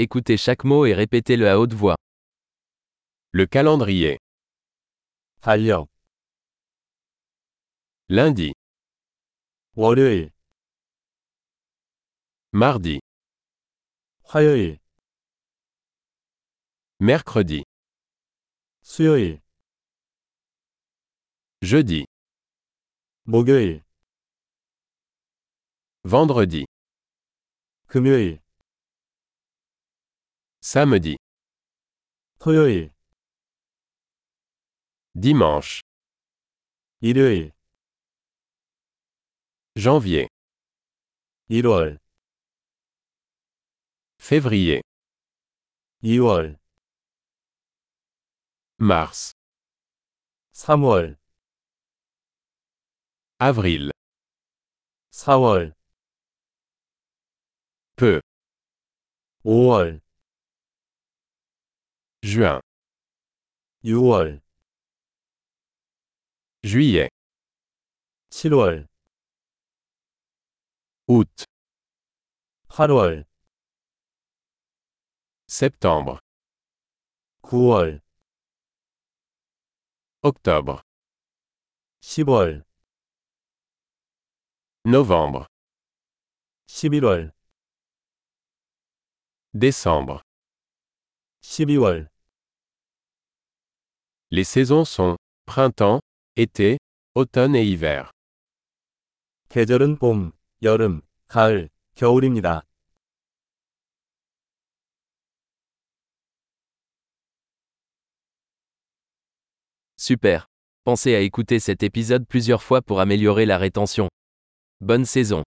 Écoutez chaque mot et répétez-le à haute voix. Le calendrier. 달력, Lundi, 월요일, mardi, 화요일, mercredi, 수요일, jeudi, 목요일, vendredi, 금요일, samedi, 토요일, dimanche, 일요일, janvier, 1월, février, 2월, mars, 3월, avril, 4월, peu, 5월, juin, 6월, juillet, 7월, août, 8월, septembre, 9월, octobre, 10월, novembre, 11월, décembre. 12월. Les saisons sont printemps, été, automne et hiver. 계절은 봄, 여름, 가을, 겨울입니다. Super. Pensez à écouter cet épisode plusieurs fois pour améliorer la rétention. Bonne saison.